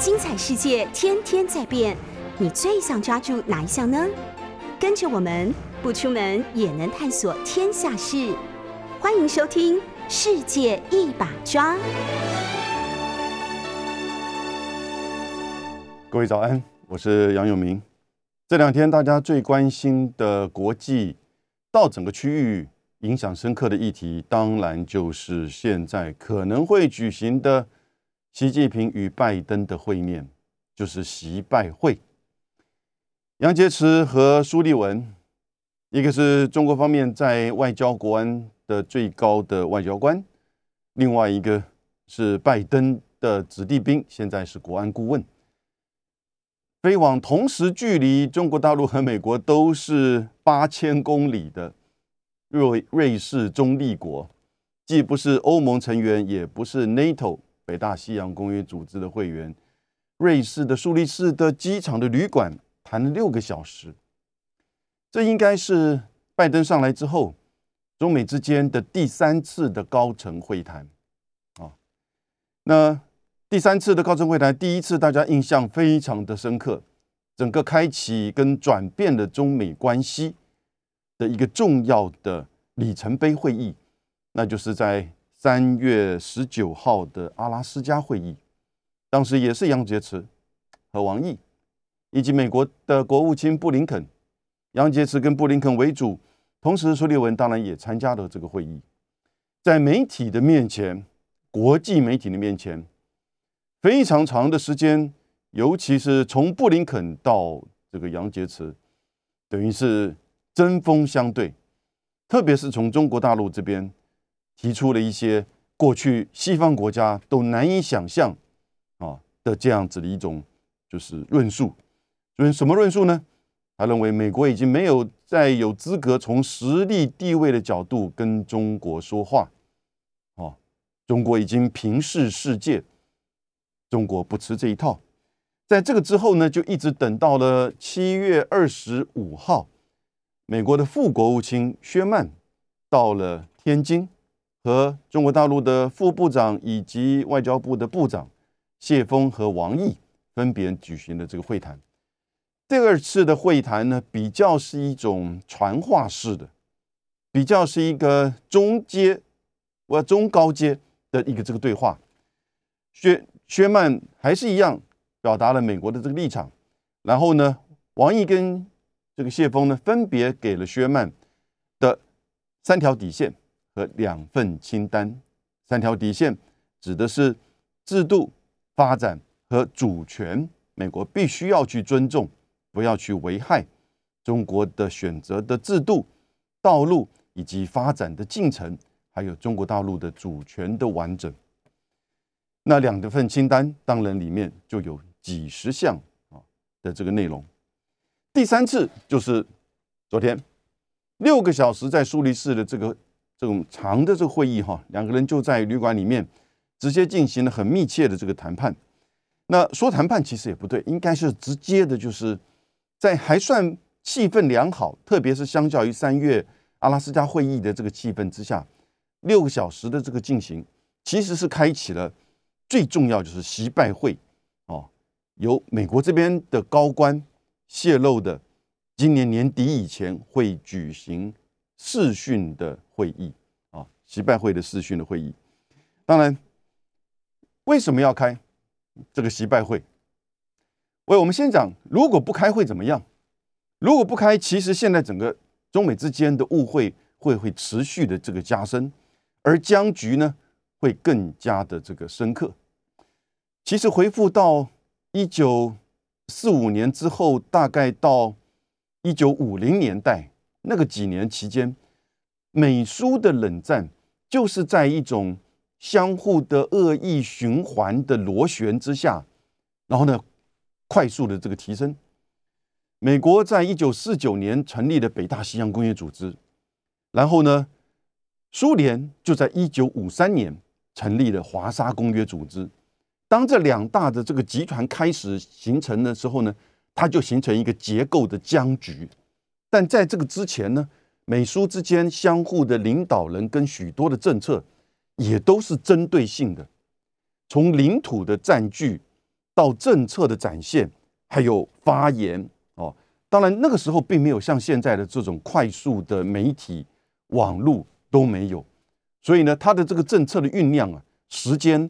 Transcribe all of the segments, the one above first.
精彩世界天天在变，你最想抓住哪一项呢？跟着我们不出门也能探索天下事，欢迎收听《世界一把抓》。各位早安，我是杨永明。这两天大家最关心的国际到整个区域影响深刻的议题，当然就是现在可能会举行的。习近平与拜登的会面就是习拜会。杨洁篪和苏利文，一个是中国方面在外交国安的最高的外交官，另外一个是拜登的子弟兵，现在是国安顾问。飞往同时距离中国大陆和美国都是八千公里的瑞瑞士中立国，既不是欧盟成员，也不是 NATO。北大西洋公约组织的会员，瑞士的苏黎世的机场的旅馆谈了六个小时。这应该是拜登上来之后，中美之间的第三次的高层会谈啊。那第三次的高层会谈，第一次大家印象非常的深刻，整个开启跟转变了中美关系的一个重要的里程碑会议，那就是在。三月十九号的阿拉斯加会议，当时也是杨洁篪和王毅，以及美国的国务卿布林肯，杨洁篪跟布林肯为主，同时苏利文当然也参加了这个会议。在媒体的面前，国际媒体的面前，非常长的时间，尤其是从布林肯到这个杨洁篪，等于是针锋相对，特别是从中国大陆这边。提出了一些过去西方国家都难以想象啊的这样子的一种就是论述，论什么论述呢？他认为美国已经没有再有资格从实力地位的角度跟中国说话，哦，中国已经平视世界，中国不吃这一套。在这个之后呢，就一直等到了七月二十五号，美国的副国务卿薛曼到了天津。和中国大陆的副部长以及外交部的部长谢峰和王毅分别举行了这个会谈。第二次的会谈呢，比较是一种传话式的，比较是一个中阶我中高阶的一个这个对话。薛薛曼还是一样表达了美国的这个立场，然后呢，王毅跟这个谢峰呢，分别给了薛曼的三条底线。和两份清单，三条底线指的是制度发展和主权，美国必须要去尊重，不要去危害中国的选择的制度、道路以及发展的进程，还有中国大陆的主权的完整。那两份清单当然里面就有几十项啊的这个内容。第三次就是昨天六个小时在苏黎世的这个。这种长的这个会议哈，两个人就在旅馆里面直接进行了很密切的这个谈判。那说谈判其实也不对，应该是直接的，就是在还算气氛良好，特别是相较于三月阿拉斯加会议的这个气氛之下，六个小时的这个进行，其实是开启了最重要就是习拜会哦，由美国这边的高官泄露的，今年年底以前会举行。视讯的会议啊，习拜会的视讯的会议。当然，为什么要开这个习拜会？喂，我们先讲，如果不开会怎么样？如果不开，其实现在整个中美之间的误会会会持续的这个加深，而僵局呢会更加的这个深刻。其实回复到一九四五年之后，大概到一九五零年代。那个几年期间，美苏的冷战就是在一种相互的恶意循环的螺旋之下，然后呢，快速的这个提升。美国在一九四九年成立了北大西洋工业组织，然后呢，苏联就在一九五三年成立了华沙公约组织。当这两大的这个集团开始形成的时候呢，它就形成一个结构的僵局。但在这个之前呢，美苏之间相互的领导人跟许多的政策也都是针对性的，从领土的占据到政策的展现，还有发言哦。当然那个时候并没有像现在的这种快速的媒体网络都没有，所以呢，他的这个政策的酝酿啊，时间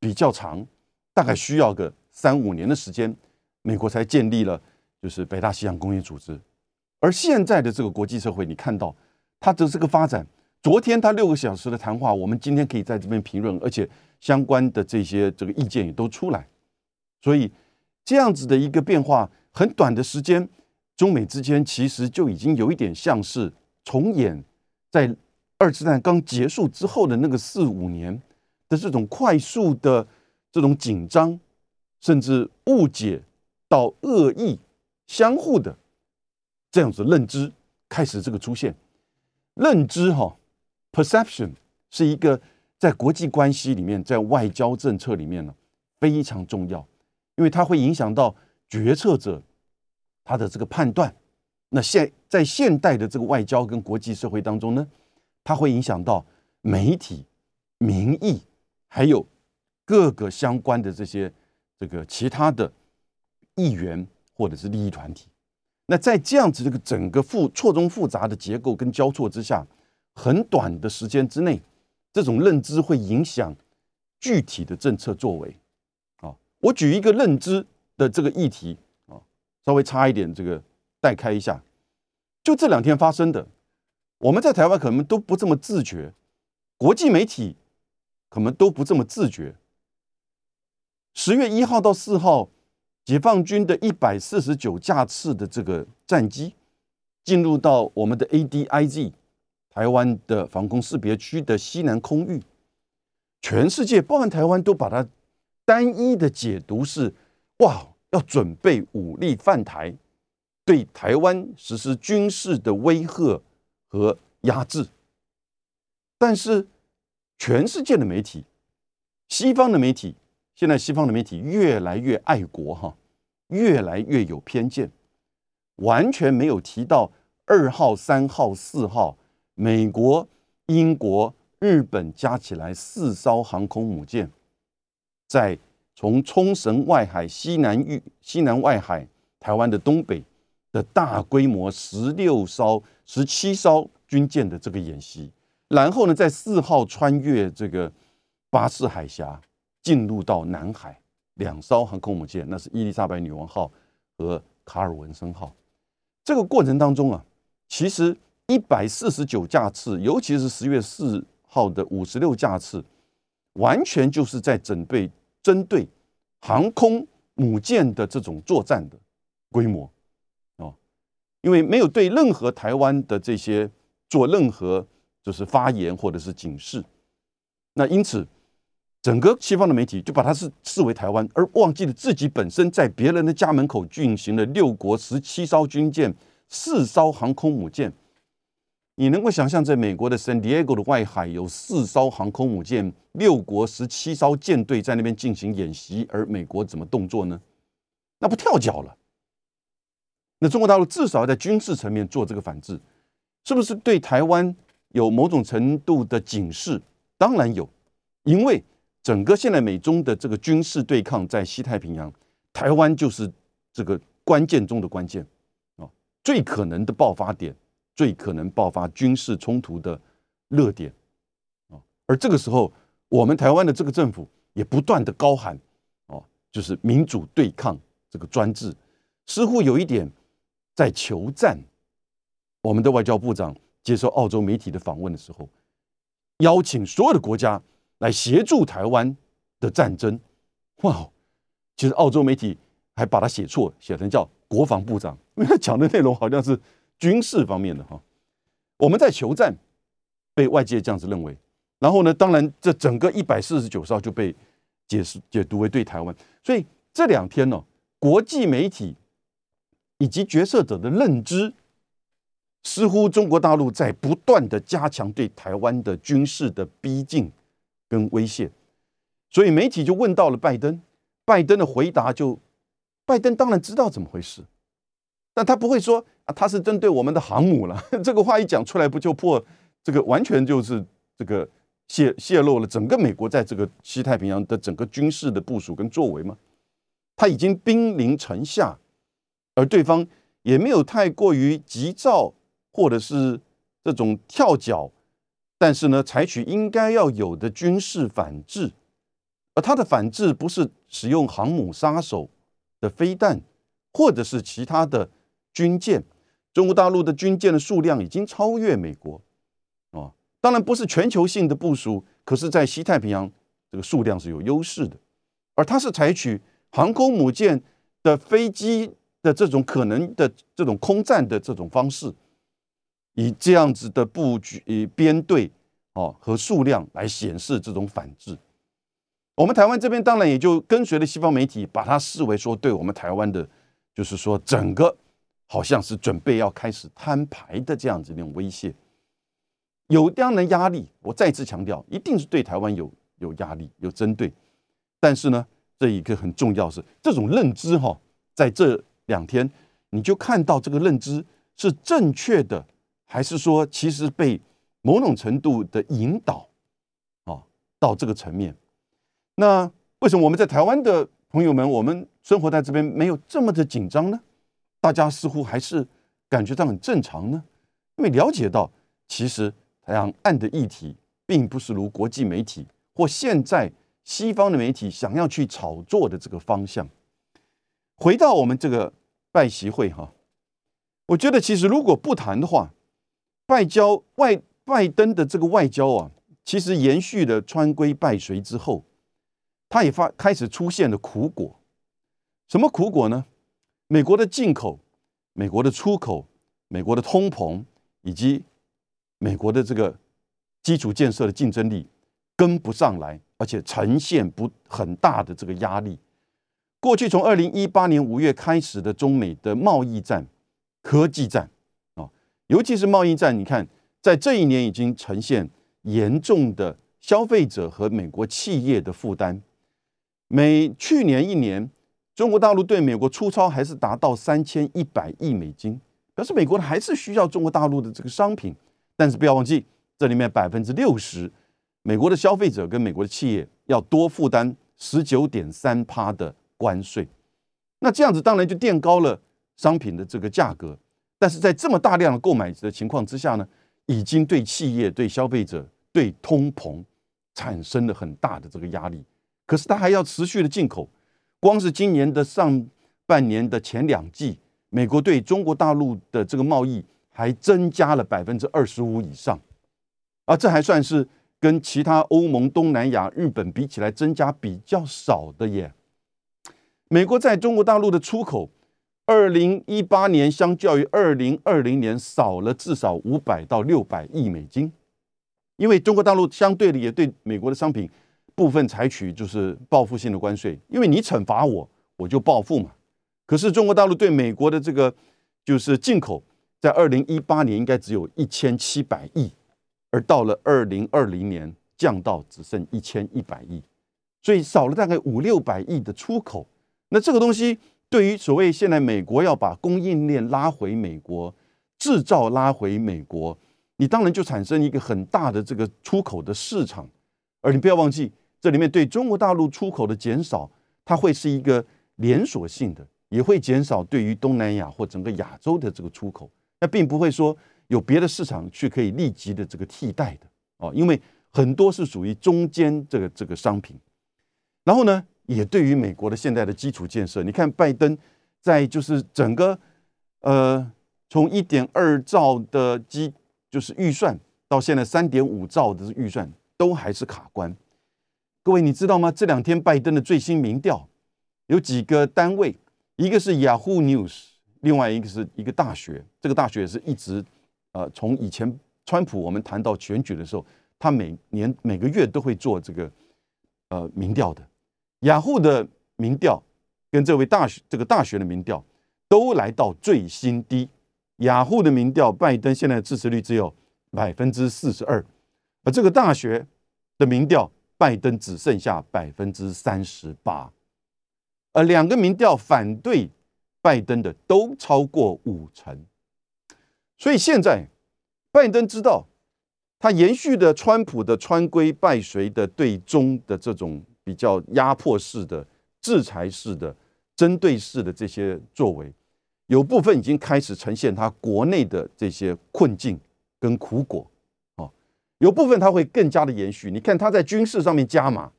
比较长，大概需要个三五年的时间，美国才建立了就是北大西洋公约组织。而现在的这个国际社会，你看到它的这个发展。昨天他六个小时的谈话，我们今天可以在这边评论，而且相关的这些这个意见也都出来。所以这样子的一个变化，很短的时间，中美之间其实就已经有一点像是重演在二次战刚结束之后的那个四五年的这种快速的这种紧张，甚至误解到恶意相互的这样子认知开始这个出现认知哈。Perception 是一个在国际关系里面，在外交政策里面呢非常重要，因为它会影响到决策者他的这个判断。那现在现代的这个外交跟国际社会当中呢，它会影响到媒体、民意，还有各个相关的这些这个其他的议员或者是利益团体。那在这样子这个整个复错综复杂的结构跟交错之下。很短的时间之内，这种认知会影响具体的政策作为。啊，我举一个认知的这个议题啊，稍微差一点，这个带开一下。就这两天发生的，我们在台湾可能都不这么自觉，国际媒体可能都不这么自觉。十月一号到四号，解放军的一百四十九架次的这个战机进入到我们的 ADIZ。台湾的防空识别区的西南空域，全世界包含台湾都把它单一的解读是：哇，要准备武力犯台，对台湾实施军事的威吓和压制。但是，全世界的媒体，西方的媒体，现在西方的媒体越来越爱国哈，越来越有偏见，完全没有提到二号、三号、四号。美国、英国、日本加起来四艘航空母舰，在从冲绳外海、西南域、西南外海、台湾的东北的大规模十六艘、十七艘军舰的这个演习，然后呢，在四号穿越这个巴士海峡，进入到南海，两艘航空母舰，那是伊丽莎白女王号和卡尔文森号。这个过程当中啊，其实。一百四十九架次，尤其是十月四号的五十六架次，完全就是在准备针对航空母舰的这种作战的规模哦，因为没有对任何台湾的这些做任何就是发言或者是警示，那因此整个西方的媒体就把它是视为台湾，而忘记了自己本身在别人的家门口进行了六国十七艘军舰、四艘航空母舰。你能够想象，在美国的 San Diego 的外海有四艘航空母舰，六国十七艘舰队在那边进行演习，而美国怎么动作呢？那不跳脚了？那中国大陆至少要在军事层面做这个反制，是不是对台湾有某种程度的警示？当然有，因为整个现在美中的这个军事对抗在西太平洋，台湾就是这个关键中的关键啊，最可能的爆发点。最可能爆发军事冲突的热点啊，而这个时候，我们台湾的这个政府也不断的高喊哦，就是民主对抗这个专制，似乎有一点在求战。我们的外交部长接受澳洲媒体的访问的时候，邀请所有的国家来协助台湾的战争。哇，其实澳洲媒体还把它写错，写成叫国防部长，因为他讲的内容好像是。军事方面的哈，我们在求战，被外界这样子认为。然后呢，当然这整个一百四十九艘就被解释解读为对台湾。所以这两天呢，国际媒体以及决策者的认知，似乎中国大陆在不断的加强对台湾的军事的逼近跟威胁。所以媒体就问到了拜登，拜登的回答就，拜登当然知道怎么回事。但他不会说啊，他是针对我们的航母了。这个话一讲出来，不就破这个完全就是这个泄泄露了整个美国在这个西太平洋的整个军事的部署跟作为吗？他已经兵临城下，而对方也没有太过于急躁或者是这种跳脚，但是呢，采取应该要有的军事反制，而他的反制不是使用航母杀手的飞弹，或者是其他的军舰。中国大陆的军舰的数量已经超越美国，啊，当然不是全球性的部署，可是，在西太平洋这个数量是有优势的，而它是采取航空母舰的飞机的这种可能的这种空战的这种方式，以这样子的布局、以编队哦和数量来显示这种反制。我们台湾这边当然也就跟随了西方媒体，把它视为说对我们台湾的，就是说整个。好像是准备要开始摊牌的这样子一种威胁，有这样的压力。我再次强调，一定是对台湾有有压力、有针对。但是呢，这一个很重要是这种认知哈，在这两天你就看到这个认知是正确的，还是说其实被某种程度的引导啊到这个层面？那为什么我们在台湾的朋友们，我们生活在这边没有这么的紧张呢？大家似乎还是感觉到很正常呢，因为了解到其实两岸的议题并不是如国际媒体或现在西方的媒体想要去炒作的这个方向。回到我们这个拜习会哈，我觉得其实如果不谈的话，外交外拜登的这个外交啊，其实延续了川规拜随之后，他也发开始出现了苦果。什么苦果呢？美国的进口、美国的出口、美国的通膨以及美国的这个基础建设的竞争力跟不上来，而且呈现不很大的这个压力。过去从二零一八年五月开始的中美的贸易战、科技战，尤其是贸易战，你看在这一年已经呈现严重的消费者和美国企业的负担。每去年一年。中国大陆对美国出超还是达到三千一百亿美金，表示美国还是需要中国大陆的这个商品。但是不要忘记，这里面百分之六十，美国的消费者跟美国的企业要多负担十九点三趴的关税。那这样子当然就垫高了商品的这个价格。但是在这么大量的购买的情况之下呢，已经对企业、对消费者、对通膨产生了很大的这个压力。可是它还要持续的进口。光是今年的上半年的前两季，美国对中国大陆的这个贸易还增加了百分之二十五以上，啊，这还算是跟其他欧盟、东南亚、日本比起来增加比较少的耶。美国在中国大陆的出口，二零一八年相较于二零二零年少了至少五百到六百亿美金，因为中国大陆相对的也对美国的商品。部分采取就是报复性的关税，因为你惩罚我，我就报复嘛。可是中国大陆对美国的这个就是进口，在二零一八年应该只有一千七百亿，而到了二零二零年降到只剩一千一百亿，所以少了大概五六百亿的出口。那这个东西对于所谓现在美国要把供应链拉回美国，制造拉回美国，你当然就产生一个很大的这个出口的市场，而你不要忘记。这里面对中国大陆出口的减少，它会是一个连锁性的，也会减少对于东南亚或整个亚洲的这个出口。那并不会说有别的市场去可以立即的这个替代的哦，因为很多是属于中间这个这个商品。然后呢，也对于美国的现在的基础建设，你看拜登在就是整个呃从一点二兆的基就是预算到现在三点五兆的预算都还是卡关。各位，你知道吗？这两天拜登的最新民调有几个单位，一个是 Yahoo News，另外一个是一个大学。这个大学是一直呃，从以前川普我们谈到选举的时候，他每年每个月都会做这个呃民调的。雅虎的民调跟这位大学这个大学的民调都来到最新低。雅虎的民调，拜登现在支持率只有百分之四十二，而这个大学的民调。拜登只剩下百分之三十八，而两个民调反对拜登的都超过五成，所以现在拜登知道，他延续的川普的川规拜随的对中的这种比较压迫式的制裁式的针对式的这些作为，有部分已经开始呈现他国内的这些困境跟苦果，哦，有部分他会更加的延续。你看他在军事上面加码，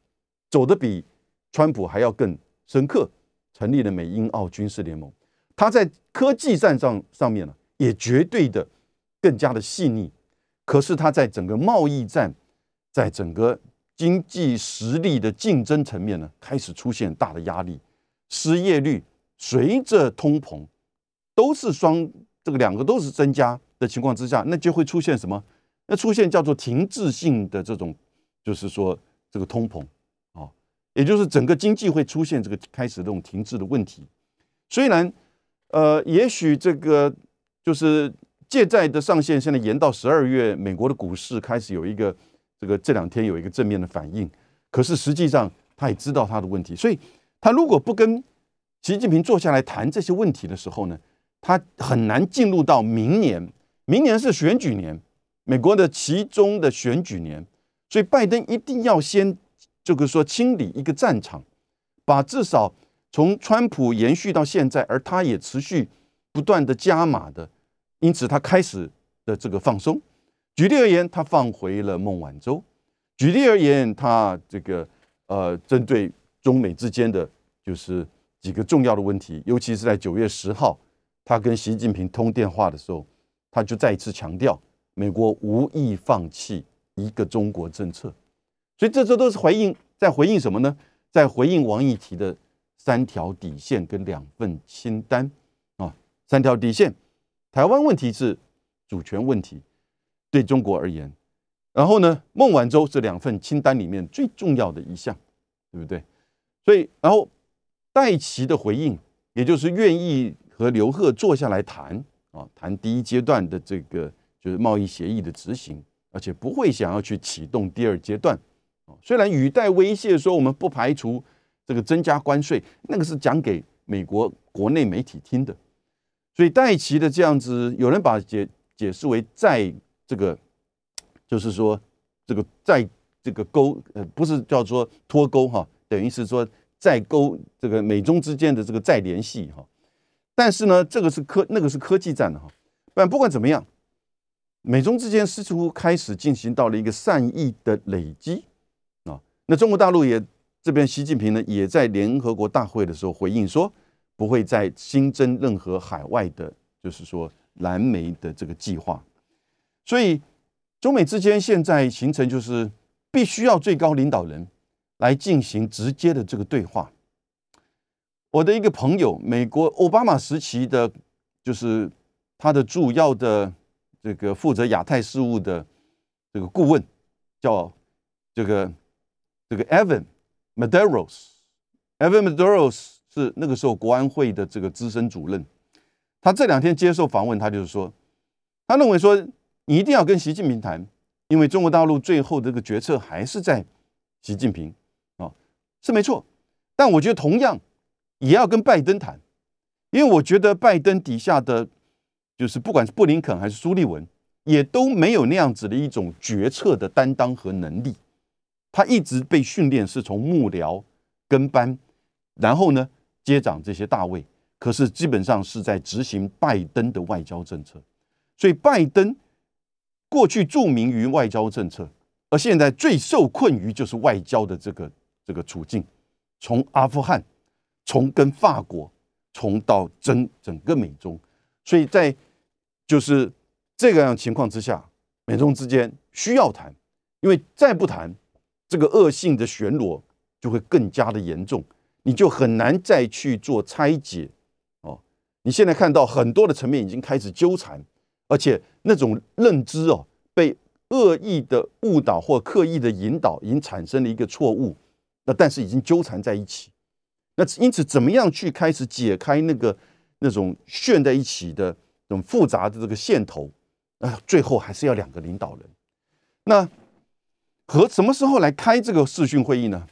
走的比川普还要更深刻，成立了美英澳军事联盟。他在科技战上上面呢，也绝对的更加的细腻。可是他在整个贸易战，在整个经济实力的竞争层面呢，开始出现大的压力，失业率随着通膨都是双这个两个都是增加的情况之下，那就会出现什么？那出现叫做停滞性的这种，就是说这个通膨啊，也就是整个经济会出现这个开始这种停滞的问题。虽然呃，也许这个就是借债的上限现在延到十二月，美国的股市开始有一个这个这两天有一个正面的反应。可是实际上他也知道他的问题，所以他如果不跟习近平坐下来谈这些问题的时候呢，他很难进入到明年。明年是选举年，美国的其中的选举年，所以拜登一定要先这个说清理一个战场，把至少。从川普延续到现在，而他也持续不断的加码的，因此他开始的这个放松。举例而言，他放回了孟晚舟；举例而言，他这个呃，针对中美之间的就是几个重要的问题，尤其是在九月十号，他跟习近平通电话的时候，他就再一次强调，美国无意放弃一个中国政策。所以这这都是回应，在回应什么呢？在回应王毅提的。三条底线跟两份清单啊，三条底线，台湾问题是主权问题，对中国而言。然后呢，孟晚舟这两份清单里面最重要的一项，对不对？所以，然后戴奇的回应，也就是愿意和刘鹤坐下来谈啊，谈第一阶段的这个就是贸易协议的执行，而且不会想要去启动第二阶段啊。虽然语带威胁说，我们不排除。这个增加关税，那个是讲给美国国内媒体听的，所以戴奇的这样子，有人把解解释为在这个，就是说这个在这个勾呃，不是叫做脱钩哈，等于是说再勾这个美中之间的这个再联系哈。但是呢，这个是科那个是科技战的哈。但不管怎么样，美中之间似乎开始进行到了一个善意的累积啊。那中国大陆也。这边习近平呢，也在联合国大会的时候回应说，不会再新增任何海外的，就是说蓝莓的这个计划。所以中美之间现在形成就是必须要最高领导人来进行直接的这个对话。我的一个朋友，美国奥巴马时期的，就是他的主要的这个负责亚太事务的这个顾问，叫这个这个 Evan。Maderos，Evan Maderos 是那个时候国安会的这个资深主任。他这两天接受访问，他就是说，他认为说，你一定要跟习近平谈，因为中国大陆最后这个决策还是在习近平啊，是没错。但我觉得同样也要跟拜登谈，因为我觉得拜登底下的就是不管是布林肯还是苏利文，也都没有那样子的一种决策的担当和能力。他一直被训练是从幕僚跟班，然后呢接掌这些大位，可是基本上是在执行拜登的外交政策。所以拜登过去著名于外交政策，而现在最受困于就是外交的这个这个处境。从阿富汗，从跟法国，从到整整个美中，所以在就是这个样情况之下，美中之间需要谈，因为再不谈。这个恶性的旋螺就会更加的严重，你就很难再去做拆解哦。你现在看到很多的层面已经开始纠缠，而且那种认知哦被恶意的误导或刻意的引导，已经产生了一个错误。那但是已经纠缠在一起，那因此怎么样去开始解开那个那种旋在一起的那种复杂的这个线头？啊，最后还是要两个领导人。那。和什么时候来开这个视讯会议呢？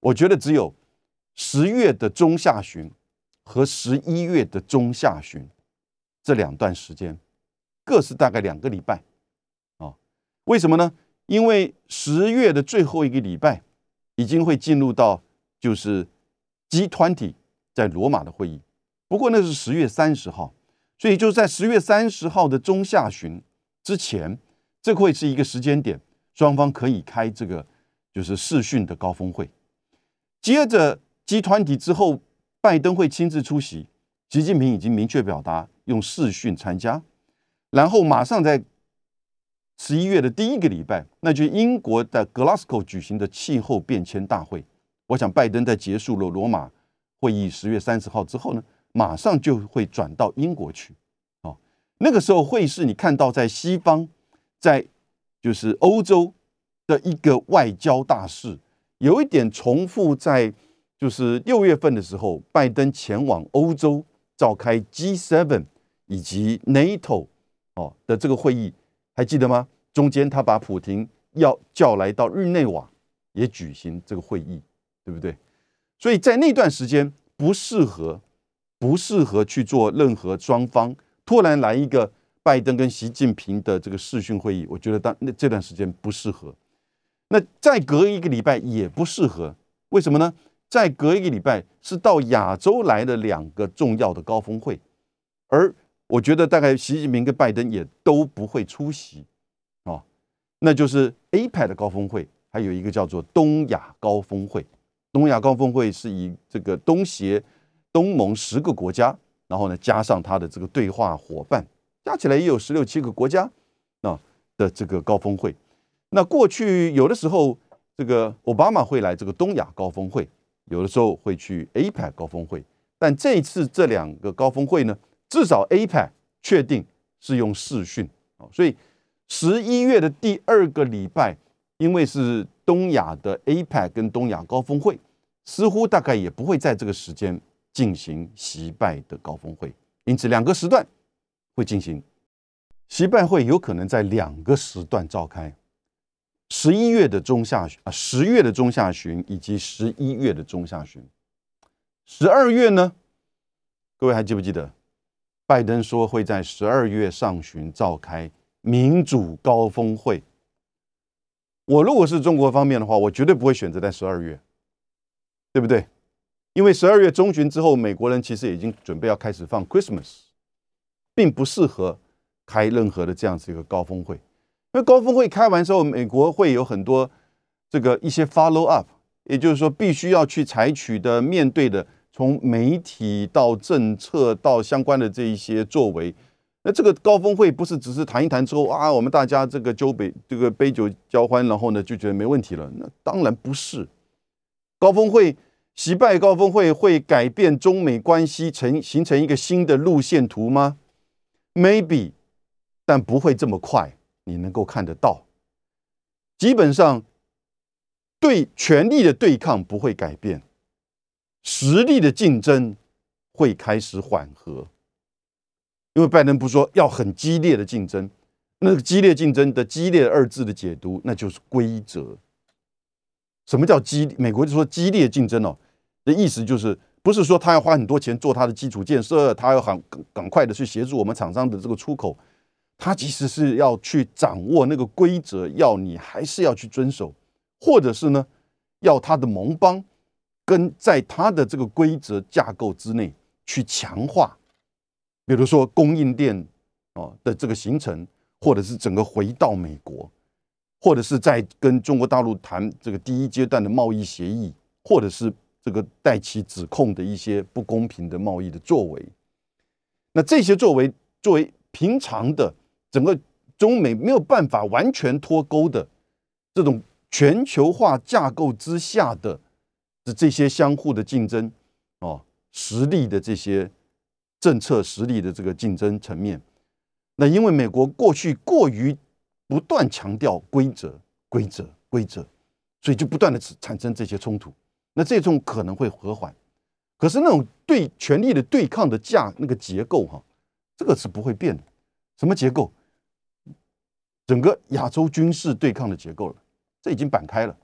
我觉得只有十月的中下旬和十一月的中下旬这两段时间，各是大概两个礼拜啊。为什么呢？因为十月的最后一个礼拜已经会进入到就是 G 团体在罗马的会议。不过那是十月三十号，所以就在十月三十号的中下旬之前，这会是一个时间点，双方可以开这个就是视讯的高峰会。接着集团体之后，拜登会亲自出席，习近平已经明确表达用视讯参加，然后马上在十一月的第一个礼拜，那就英国的 Glasgow 举行的气候变迁大会。我想拜登在结束了罗马会议十月三十号之后呢，马上就会转到英国去。哦，那个时候会是你看到在西方，在就是欧洲的一个外交大事，有一点重复在就是六月份的时候，拜登前往欧洲召开 G7 以及 NATO 哦的这个会议。还记得吗？中间他把普京要叫来到日内瓦，也举行这个会议，对不对？所以在那段时间不适合，不适合去做任何双方突然来一个拜登跟习近平的这个视讯会议，我觉得当那这段时间不适合。那再隔一个礼拜也不适合，为什么呢？再隔一个礼拜是到亚洲来的两个重要的高峰会，而。我觉得大概习近平跟拜登也都不会出席，哦，那就是 APEC 高峰会，还有一个叫做东亚高峰会。东亚高峰会是以这个东协、东盟十个国家，然后呢加上他的这个对话伙伴，加起来也有十六七个国家啊的这个高峰会。那过去有的时候这个奥巴马会来这个东亚高峰会，有的时候会去 APEC 高峰会，但这次这两个高峰会呢？至少 APEC 确定是用视讯。啊，所以十一月的第二个礼拜，因为是东亚的 APEC 跟东亚高峰会，似乎大概也不会在这个时间进行习拜的高峰会，因此两个时段会进行。习拜会，有可能在两个时段召开，十一月的中下旬啊，十月的中下旬以及十一月的中下旬，十二月呢？各位还记不记得？拜登说会在十二月上旬召开民主高峰会。我如果是中国方面的话，我绝对不会选择在十二月，对不对？因为十二月中旬之后，美国人其实已经准备要开始放 Christmas，并不适合开任何的这样子一个高峰会。因为高峰会开完之后，美国会有很多这个一些 follow up，也就是说必须要去采取的面对的。从媒体到政策到相关的这一些作为，那这个高峰会不是只是谈一谈之后啊，我们大家这个酒杯这个杯酒交欢，然后呢就觉得没问题了？那当然不是。高峰会习拜高峰会会改变中美关系成形成一个新的路线图吗？Maybe，但不会这么快，你能够看得到。基本上，对权力的对抗不会改变。实力的竞争会开始缓和，因为拜登不说要很激烈的竞争，那个激烈竞争的“激烈”二字的解读，那就是规则。什么叫激？美国就说激烈竞争哦，的意思就是不是说他要花很多钱做他的基础建设，他要很赶快的去协助我们厂商的这个出口，他其实是要去掌握那个规则，要你还是要去遵守，或者是呢，要他的盟邦。跟在它的这个规则架构之内去强化，比如说供应链哦的这个形成，或者是整个回到美国，或者是在跟中国大陆谈这个第一阶段的贸易协议，或者是这个带其指控的一些不公平的贸易的作为，那这些作为作为平常的整个中美没有办法完全脱钩的这种全球化架构之下的。是这些相互的竞争，哦，实力的这些政策实力的这个竞争层面，那因为美国过去过于不断强调规则、规则、规则，所以就不断的产生这些冲突。那这种可能会和缓，可是那种对权力的对抗的架那个结构哈，这个是不会变的。什么结构？整个亚洲军事对抗的结构了，这已经板开了。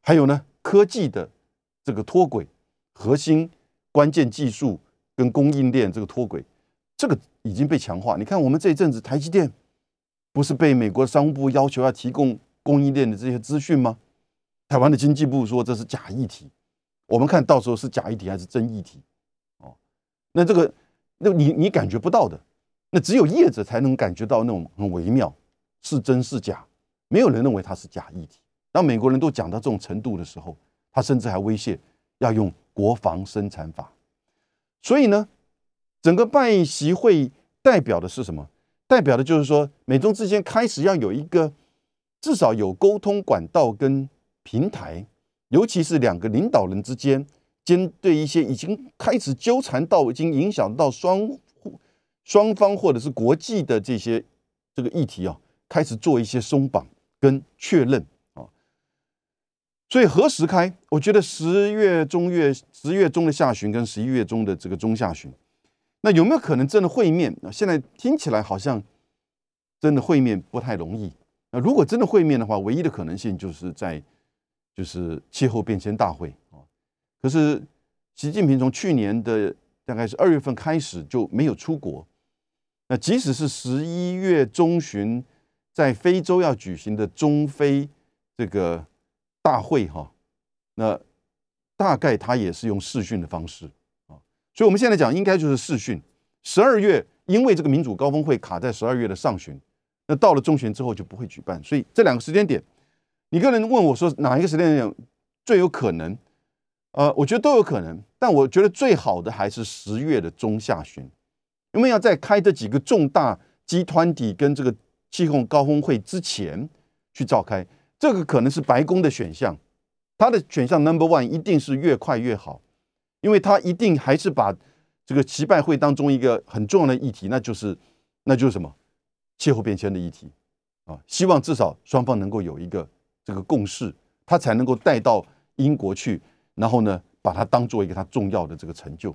还有呢，科技的。这个脱轨、核心关键技术跟供应链这个脱轨，这个已经被强化。你看，我们这一阵子台积电不是被美国商务部要求要提供供应链的这些资讯吗？台湾的经济部说这是假议题，我们看到时候是假议题还是真议题，哦那这个那你你感觉不到的，那只有业者才能感觉到那种很微妙，是真是假，没有人认为它是假议题。当美国人都讲到这种程度的时候，他甚至还威胁要用国防生产法。所以呢，整个拜习会代表的是什么？代表的就是说，美中之间开始要有一个至少有沟通管道跟平台，尤其是两个领导人之间，针对一些已经开始纠缠到已经影响到双双方或者是国际的这些这个议题啊，开始做一些松绑跟确认。所以何时开？我觉得十月中月十月中的下旬跟十一月中的这个中下旬。那有没有可能真的会面？那现在听起来好像真的会面不太容易。那如果真的会面的话，唯一的可能性就是在就是气候变迁大会啊。可是习近平从去年的大概是二月份开始就没有出国。那即使是十一月中旬在非洲要举行的中非这个大会哈，那大概他也是用视讯的方式。所以，我们现在讲应该就是试训。十二月，因为这个民主高峰会卡在十二月的上旬，那到了中旬之后就不会举办。所以这两个时间点，你个人问我说哪一个时间点最有可能？呃，我觉得都有可能，但我觉得最好的还是十月的中下旬，因为要在开这几个重大集团体跟这个气候高峰会之前去召开，这个可能是白宫的选项。它的选项 number one 一定是越快越好。因为他一定还是把这个习拜会当中一个很重要的议题，那就是那就是什么气候变迁的议题啊，希望至少双方能够有一个这个共识，他才能够带到英国去，然后呢把它当做一个他重要的这个成就。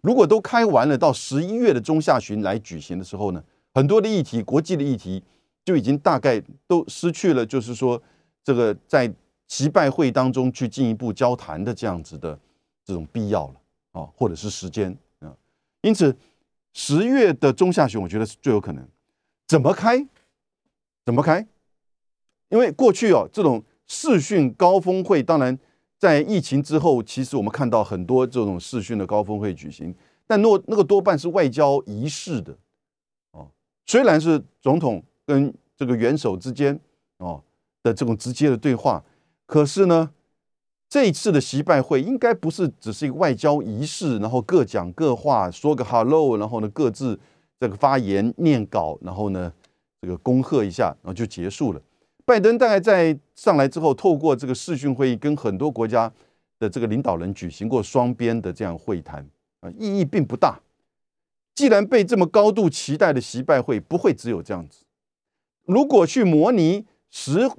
如果都开完了，到十一月的中下旬来举行的时候呢，很多的议题，国际的议题就已经大概都失去了，就是说这个在习拜会当中去进一步交谈的这样子的。这种必要了啊，或者是时间啊，因此十月的中下旬，我觉得是最有可能。怎么开？怎么开？因为过去哦，这种视讯高峰会，当然在疫情之后，其实我们看到很多这种视讯的高峰会举行，但那那个多半是外交仪式的哦。虽然是总统跟这个元首之间哦的这种直接的对话，可是呢。这一次的习拜会应该不是只是一个外交仪式，然后各讲各话，说个 hello，然后呢各自这个发言念稿，然后呢这个恭贺一下，然后就结束了。拜登大概在上来之后，透过这个视讯会议，跟很多国家的这个领导人举行过双边的这样会谈啊，意义并不大。既然被这么高度期待的习拜会不会只有这样子，如果去模拟实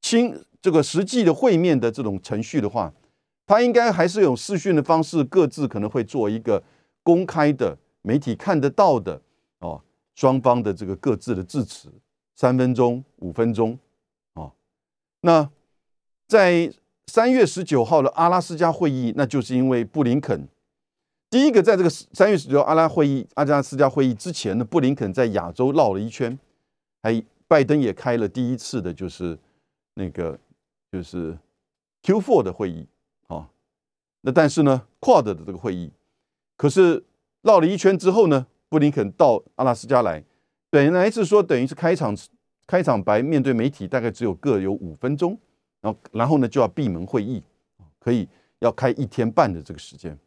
亲。这个实际的会面的这种程序的话，他应该还是用视讯的方式，各自可能会做一个公开的媒体看得到的哦，双方的这个各自的致辞，三分钟、五分钟，哦，那在三月十九号的阿拉斯加会议，那就是因为布林肯第一个在这个三月十九阿拉会议阿拉斯加会议之前呢，布林肯在亚洲绕了一圈，还拜登也开了第一次的，就是那个。就是 Q4 的会议啊，那但是呢，Quad 的这个会议，可是绕了一圈之后呢，布林肯到阿拉斯加来，本来是说等于是开场开场白，面对媒体大概只有各有五分钟，然后然后呢就要闭门会议，可以要开一天半的这个时间，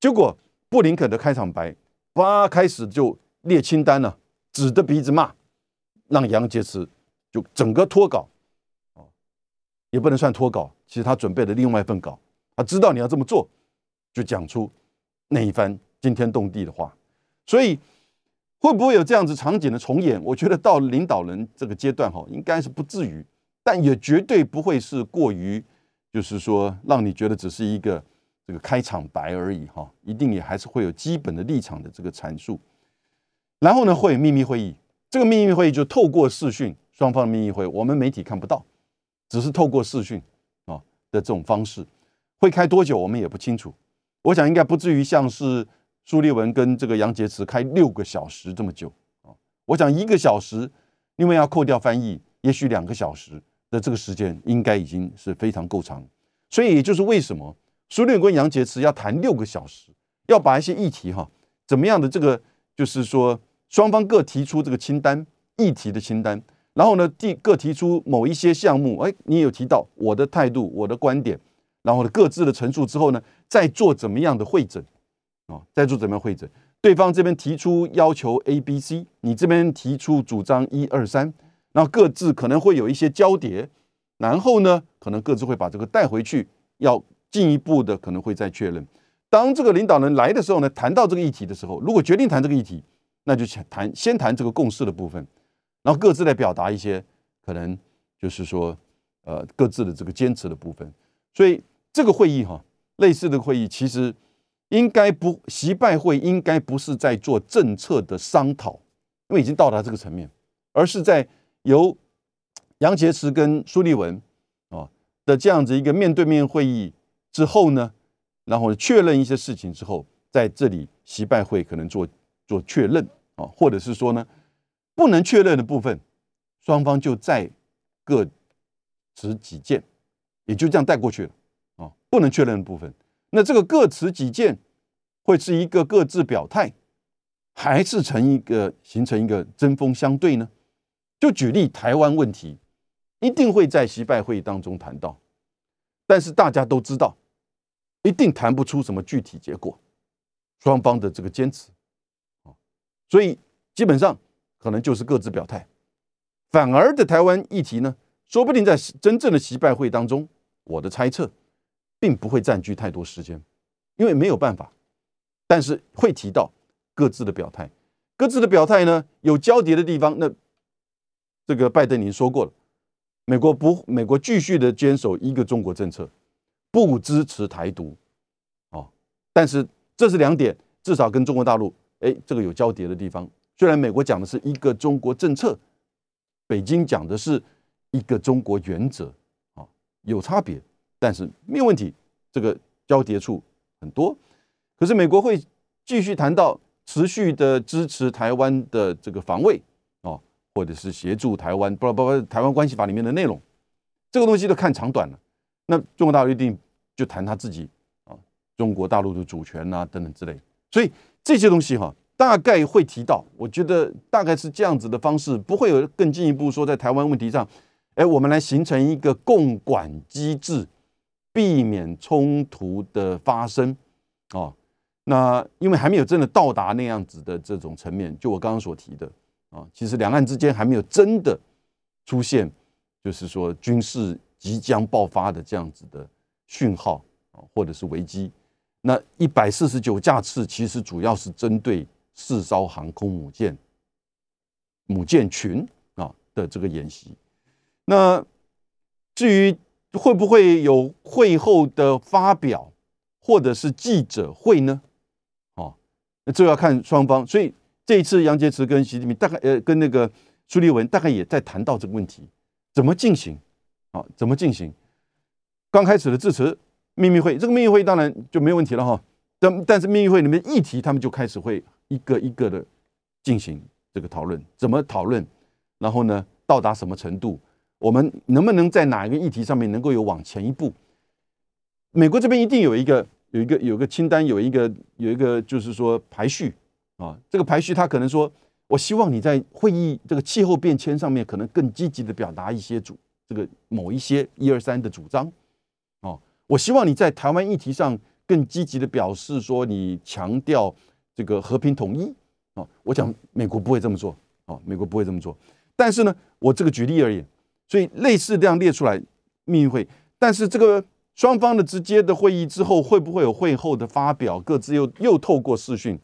结果布林肯的开场白，哇，开始就列清单了，指着鼻子骂，让杨洁篪就整个脱稿。也不能算脱稿，其实他准备了另外一份稿，他知道你要这么做，就讲出那一番惊天动地的话。所以会不会有这样子场景的重演？我觉得到领导人这个阶段哈，应该是不至于，但也绝对不会是过于，就是说让你觉得只是一个这个开场白而已哈，一定也还是会有基本的立场的这个阐述。然后呢，会有秘密会议，这个秘密会议就透过视讯，双方的秘密会，我们媒体看不到。只是透过视讯啊的这种方式，会开多久我们也不清楚。我想应该不至于像是苏立文跟这个杨洁篪开六个小时这么久啊。我想一个小时，因为要扣掉翻译，也许两个小时的这个时间应该已经是非常够长。所以也就是为什么苏立文跟杨洁篪要谈六个小时，要把一些议题哈怎么样的这个，就是说双方各提出这个清单议题的清单，然后呢，第各提出某一些项目，哎，你有提到我的态度、我的观点，然后呢各自的陈述之后呢，再做怎么样的会诊啊？再做怎么样会诊？对方这边提出要求 A、B、C，你这边提出主张一二三，然后各自可能会有一些交叠，然后呢，可能各自会把这个带回去，要进一步的可能会再确认。当这个领导人来的时候呢，谈到这个议题的时候，如果决定谈这个议题，那就先谈先谈这个共识的部分，然后各自来表达一些可能就是说呃各自的这个坚持的部分。所以这个会议哈，类似的会议其实。应该不，习拜会应该不是在做政策的商讨，因为已经到达这个层面，而是在由杨洁篪跟苏立文啊的这样子一个面对面会议之后呢，然后确认一些事情之后，在这里习拜会可能做做确认啊，或者是说呢，不能确认的部分，双方就再各持己见，也就这样带过去了啊，不能确认的部分。那这个各持己见，会是一个各自表态，还是成一个形成一个针锋相对呢？就举例台湾问题，一定会在习拜会议当中谈到，但是大家都知道，一定谈不出什么具体结果，双方的这个坚持啊，所以基本上可能就是各自表态，反而的台湾议题呢，说不定在真正的习拜会当中，我的猜测。并不会占据太多时间，因为没有办法。但是会提到各自的表态，各自的表态呢有交叠的地方。那这个拜登已经说过了，美国不，美国继续的坚守一个中国政策，不支持台独。哦，但是这是两点，至少跟中国大陆，哎，这个有交叠的地方。虽然美国讲的是一个中国政策，北京讲的是一个中国原则，啊，有差别。但是没有问题，这个交叠处很多。可是美国会继续谈到持续的支持台湾的这个防卫啊，或者是协助台湾，不不不，台湾关系法里面的内容，这个东西都看长短了。那中国大陆一定就谈他自己啊，中国大陆的主权啊等等之类。所以这些东西哈，大概会提到。我觉得大概是这样子的方式，不会有更进一步说在台湾问题上，哎，我们来形成一个共管机制。避免冲突的发生，哦，那因为还没有真的到达那样子的这种层面，就我刚刚所提的啊，其实两岸之间还没有真的出现，就是说军事即将爆发的这样子的讯号啊，或者是危机。那一百四十九架次其实主要是针对四艘航空母舰母舰群啊的这个演习。那至于。会不会有会后的发表，或者是记者会呢？哦，那这要看双方。所以这一次杨洁篪跟习近平大概呃跟那个苏立文大概也在谈到这个问题，怎么进行？啊，怎么进行？刚开始的致辞秘密会，这个秘密会当然就没有问题了哈。但但是秘密会里面议题，他们就开始会一个一个的进行这个讨论，怎么讨论？然后呢，到达什么程度？我们能不能在哪一个议题上面能够有往前一步？美国这边一定有一个有一个有一个清单，有一个有一个就是说排序啊。这个排序他可能说，我希望你在会议这个气候变迁上面可能更积极的表达一些主这个某一些一二三的主张哦。我希望你在台湾议题上更积极的表示说，你强调这个和平统一啊。我讲美国不会这么做啊，美国不会这么做。但是呢，我这个举例而言。所以类似这样列出来秘密会，但是这个双方的直接的会议之后，会不会有会后的发表？各自又又透过视讯，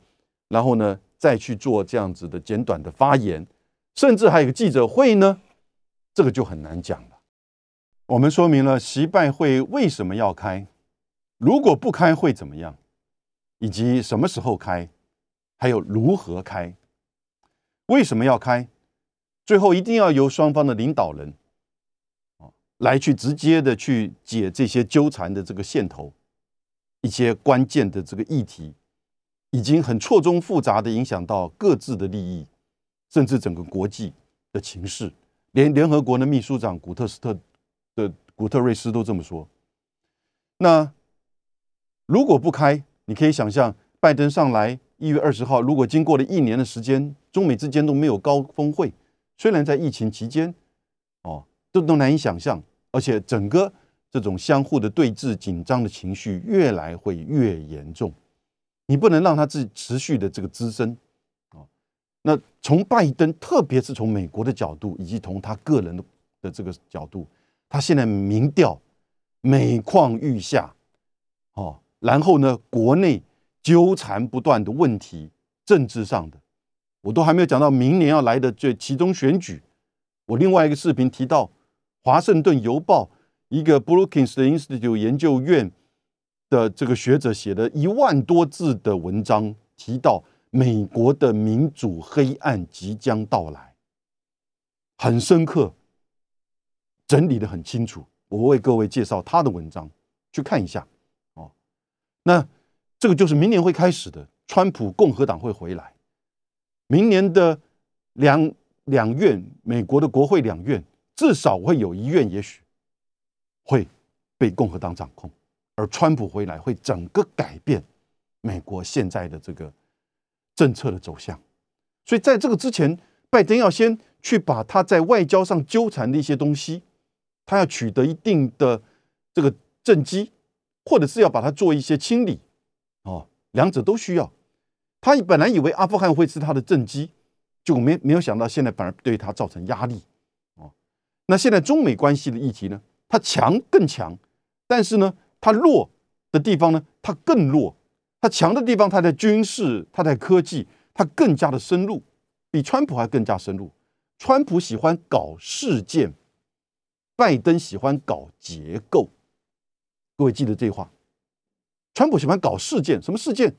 然后呢再去做这样子的简短的发言，甚至还有个记者会呢？这个就很难讲了。我们说明了习拜会为什么要开，如果不开会怎么样，以及什么时候开，还有如何开，为什么要开？最后一定要由双方的领导人。啊来去直接的去解这些纠缠的这个线头，一些关键的这个议题，已经很错综复杂的影响到各自的利益，甚至整个国际的情势，连联合国的秘书长古特斯特的古特瑞斯都这么说。那如果不开，你可以想象拜登上来一月二十号，如果经过了一年的时间，中美之间都没有高峰会，虽然在疫情期间，哦，都都难以想象，而且整个这种相互的对峙、紧张的情绪越来会越严重，你不能让它自持续的这个滋生，哦，那从拜登，特别是从美国的角度，以及从他个人的的这个角度，他现在民调每况愈下，哦，然后呢，国内。纠缠不断的问题，政治上的，我都还没有讲到明年要来的这其中选举。我另外一个视频提到，《华盛顿邮报》一个 Brookings 的 Institute 研究院的这个学者写的一万多字的文章，提到美国的民主黑暗即将到来，很深刻，整理的很清楚。我为各位介绍他的文章，去看一下哦。那。这个就是明年会开始的，川普共和党会回来。明年的两两院，美国的国会两院至少会有一院，也许会被共和党掌控，而川普回来会整个改变美国现在的这个政策的走向。所以在这个之前，拜登要先去把他在外交上纠缠的一些东西，他要取得一定的这个政绩，或者是要把它做一些清理。哦，两者都需要。他本来以为阿富汗会是他的政绩，结果没没有想到，现在反而对他造成压力。哦，那现在中美关系的议题呢？他强更强，但是呢，他弱的地方呢，他更弱。他强的地方，他在军事，他在科技，他更加的深入，比川普还更加深入。川普喜欢搞事件，拜登喜欢搞结构。各位记得这话。川普喜欢搞事件，什么事件？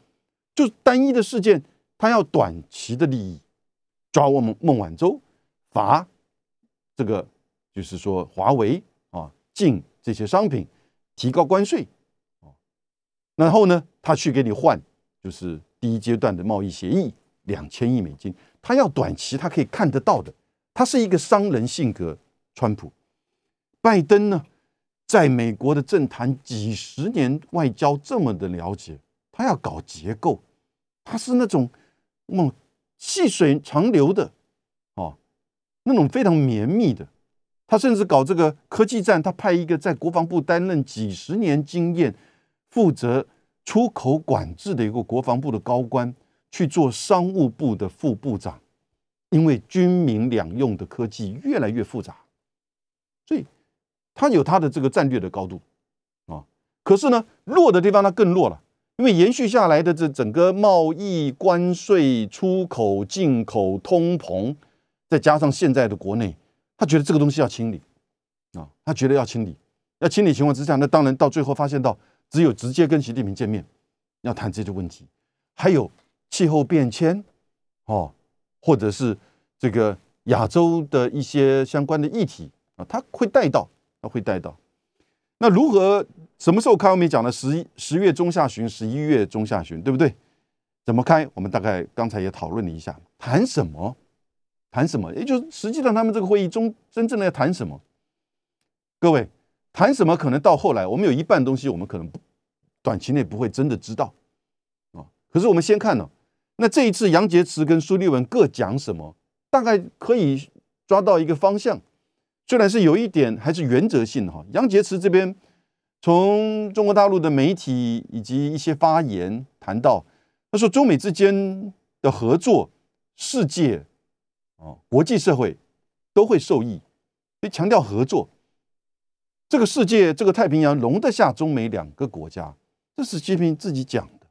就单一的事件，他要短期的利益，抓我们孟晚舟，罚这个，就是说华为啊进这些商品，提高关税，哦，然后呢，他去给你换，就是第一阶段的贸易协议两千亿美金，他要短期他可以看得到的，他是一个商人性格。川普，拜登呢？在美国的政坛几十年，外交这么的了解，他要搞结构，他是那种那种细水长流的哦，那种非常绵密的。他甚至搞这个科技战，他派一个在国防部担任几十年经验、负责出口管制的一个国防部的高官去做商务部的副部长，因为军民两用的科技越来越复杂，所以。它有它的这个战略的高度啊，可是呢，弱的地方它更弱了，因为延续下来的这整个贸易关税、出口、进口、通膨，再加上现在的国内，他觉得这个东西要清理啊，他觉得要清理，要清理情况之下，那当然到最后发现到只有直接跟习近平见面，要谈这些问题，还有气候变迁哦，或者是这个亚洲的一些相关的议题啊，他会带到。会带到，那如何什么时候开？我们讲的十一十月中下旬，十一月中下旬，对不对？怎么开？我们大概刚才也讨论了一下，谈什么？谈什么？也就是实际上他们这个会议中真正的要谈什么？各位谈什么？可能到后来，我们有一半东西我们可能不短期内不会真的知道啊。可是我们先看呢，那这一次杨洁篪跟苏立文各讲什么？大概可以抓到一个方向。虽然是有一点还是原则性的哈，杨洁篪这边从中国大陆的媒体以及一些发言谈到，他说中美之间的合作，世界哦国际社会都会受益，所以强调合作。这个世界这个太平洋容得下中美两个国家，这是习近平自己讲的。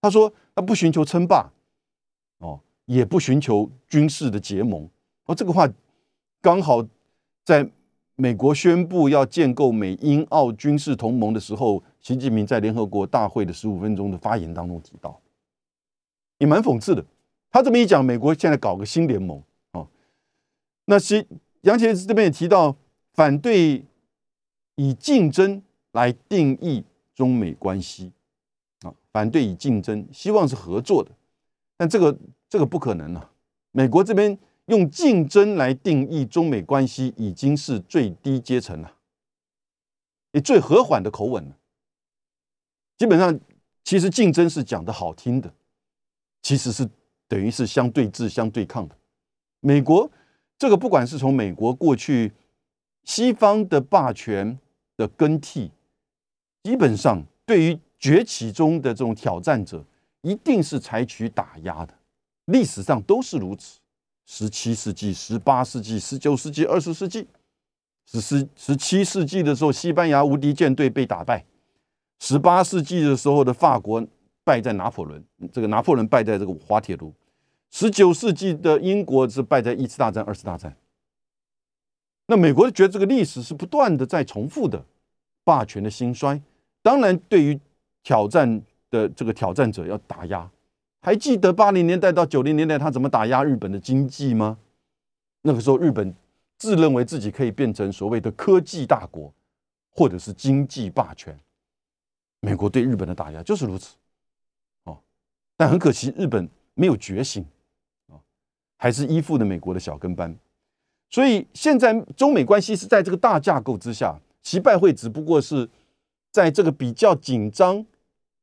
他说他不寻求称霸，哦也不寻求军事的结盟，哦这个话刚好。在美国宣布要建构美英澳军事同盟的时候，习近平在联合国大会的十五分钟的发言当中提到，也蛮讽刺的。他这么一讲，美国现在搞个新联盟哦。那习杨洁篪这边也提到，反对以竞争来定义中美关系啊，反对以竞争，希望是合作的。但这个这个不可能啊，美国这边。用竞争来定义中美关系已经是最低阶层了，也最和缓的口吻了。基本上，其实竞争是讲的好听的，其实是等于是相对峙、相对抗的。美国这个不管是从美国过去西方的霸权的更替，基本上对于崛起中的这种挑战者，一定是采取打压的。历史上都是如此。十七世纪、十八世纪、十九世纪、二十世纪，十十十七世纪的时候，西班牙无敌舰队被打败；十八世纪的时候的法国败在拿破仑，这个拿破仑败在这个滑铁卢；十九世纪的英国是败在一次大战、二次大战。那美国觉得这个历史是不断的在重复的，霸权的兴衰，当然对于挑战的这个挑战者要打压。还记得八零年代到九零年代他怎么打压日本的经济吗？那个时候日本自认为自己可以变成所谓的科技大国，或者是经济霸权。美国对日本的打压就是如此，哦，但很可惜日本没有觉醒，啊，还是依附的美国的小跟班。所以现在中美关系是在这个大架构之下，习拜会只不过是在这个比较紧张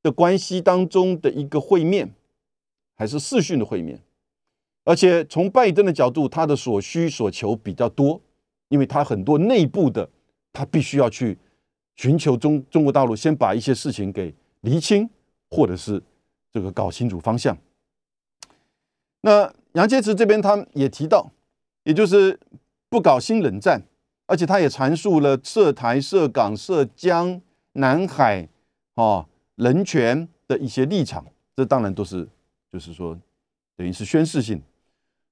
的关系当中的一个会面。还是视讯的会面，而且从拜登的角度，他的所需所求比较多，因为他很多内部的，他必须要去寻求中中国大陆先把一些事情给厘清，或者是这个搞清楚方向。那杨洁篪这边他也提到，也就是不搞新冷战，而且他也阐述了涉台、涉港、涉江、南海啊人权的一些立场，这当然都是。就是说，等于是宣誓性。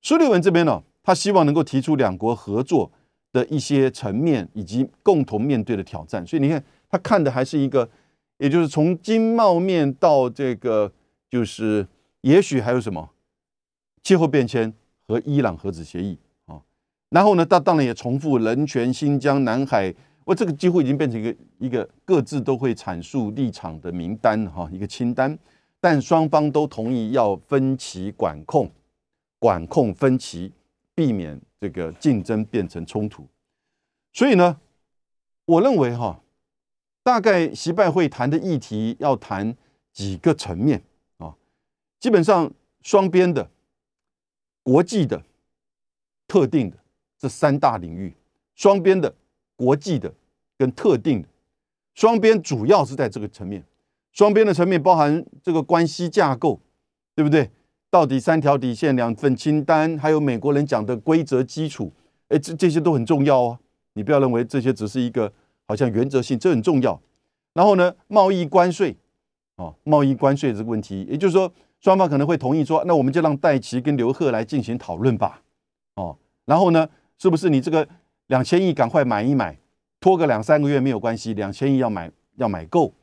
苏利文这边呢，他希望能够提出两国合作的一些层面，以及共同面对的挑战。所以你看，他看的还是一个，也就是从经贸面到这个，就是也许还有什么气候变迁和伊朗核子协议啊。然后呢，他当然也重复人权、新疆、南海，我这个几乎已经变成一个一个各自都会阐述立场的名单哈，一个清单。但双方都同意要分歧管控，管控分歧，避免这个竞争变成冲突。所以呢，我认为哈，大概习拜会谈的议题要谈几个层面啊，基本上双边的、国际的、特定的这三大领域，双边的、国际的跟特定的，双边主要是在这个层面。双边的层面包含这个关系架构，对不对？到底三条底线、两份清单，还有美国人讲的规则基础，哎，这这些都很重要啊！你不要认为这些只是一个好像原则性，这很重要。然后呢，贸易关税，哦，贸易关税这个问题，也就是说，双方可能会同意说，那我们就让戴奇跟刘鹤来进行讨论吧，哦，然后呢，是不是你这个两千亿赶快买一买，拖个两三个月没有关系，两千亿要买要买够，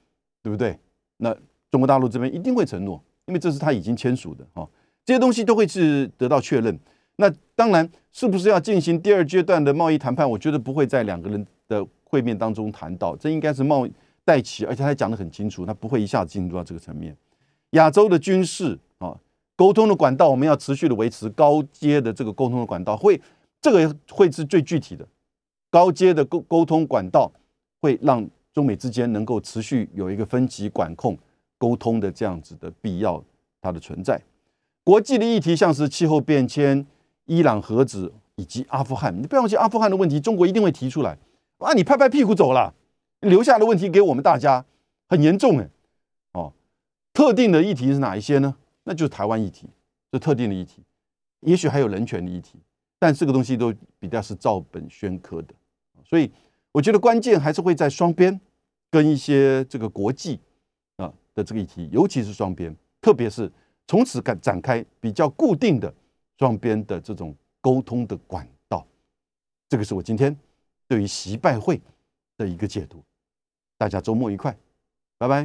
对不对？那中国大陆这边一定会承诺，因为这是他已经签署的哈，这些东西都会是得到确认。那当然，是不是要进行第二阶段的贸易谈判？我觉得不会在两个人的会面当中谈到，这应该是贸代齐，而且他讲得很清楚，他不会一下子进入到这个层面。亚洲的军事啊，沟通的管道，我们要持续的维持高阶的这个沟通的管道，会这个会是最具体的高阶的沟沟通管道，会让。中美之间能够持续有一个分级管控、沟通的这样子的必要，它的存在。国际的议题像是气候变迁、伊朗核子以及阿富汗，你不要忘记阿富汗的问题，中国一定会提出来。啊，你拍拍屁股走了，留下的问题给我们大家很严重哎。哦，特定的议题是哪一些呢？那就是台湾议题，是特定的议题。也许还有人权的议题，但这个东西都比较是照本宣科的，所以我觉得关键还是会在双边。跟一些这个国际啊的这个议题，尤其是双边，特别是从此展展开比较固定的双边的这种沟通的管道，这个是我今天对于习拜会的一个解读。大家周末愉快，拜拜。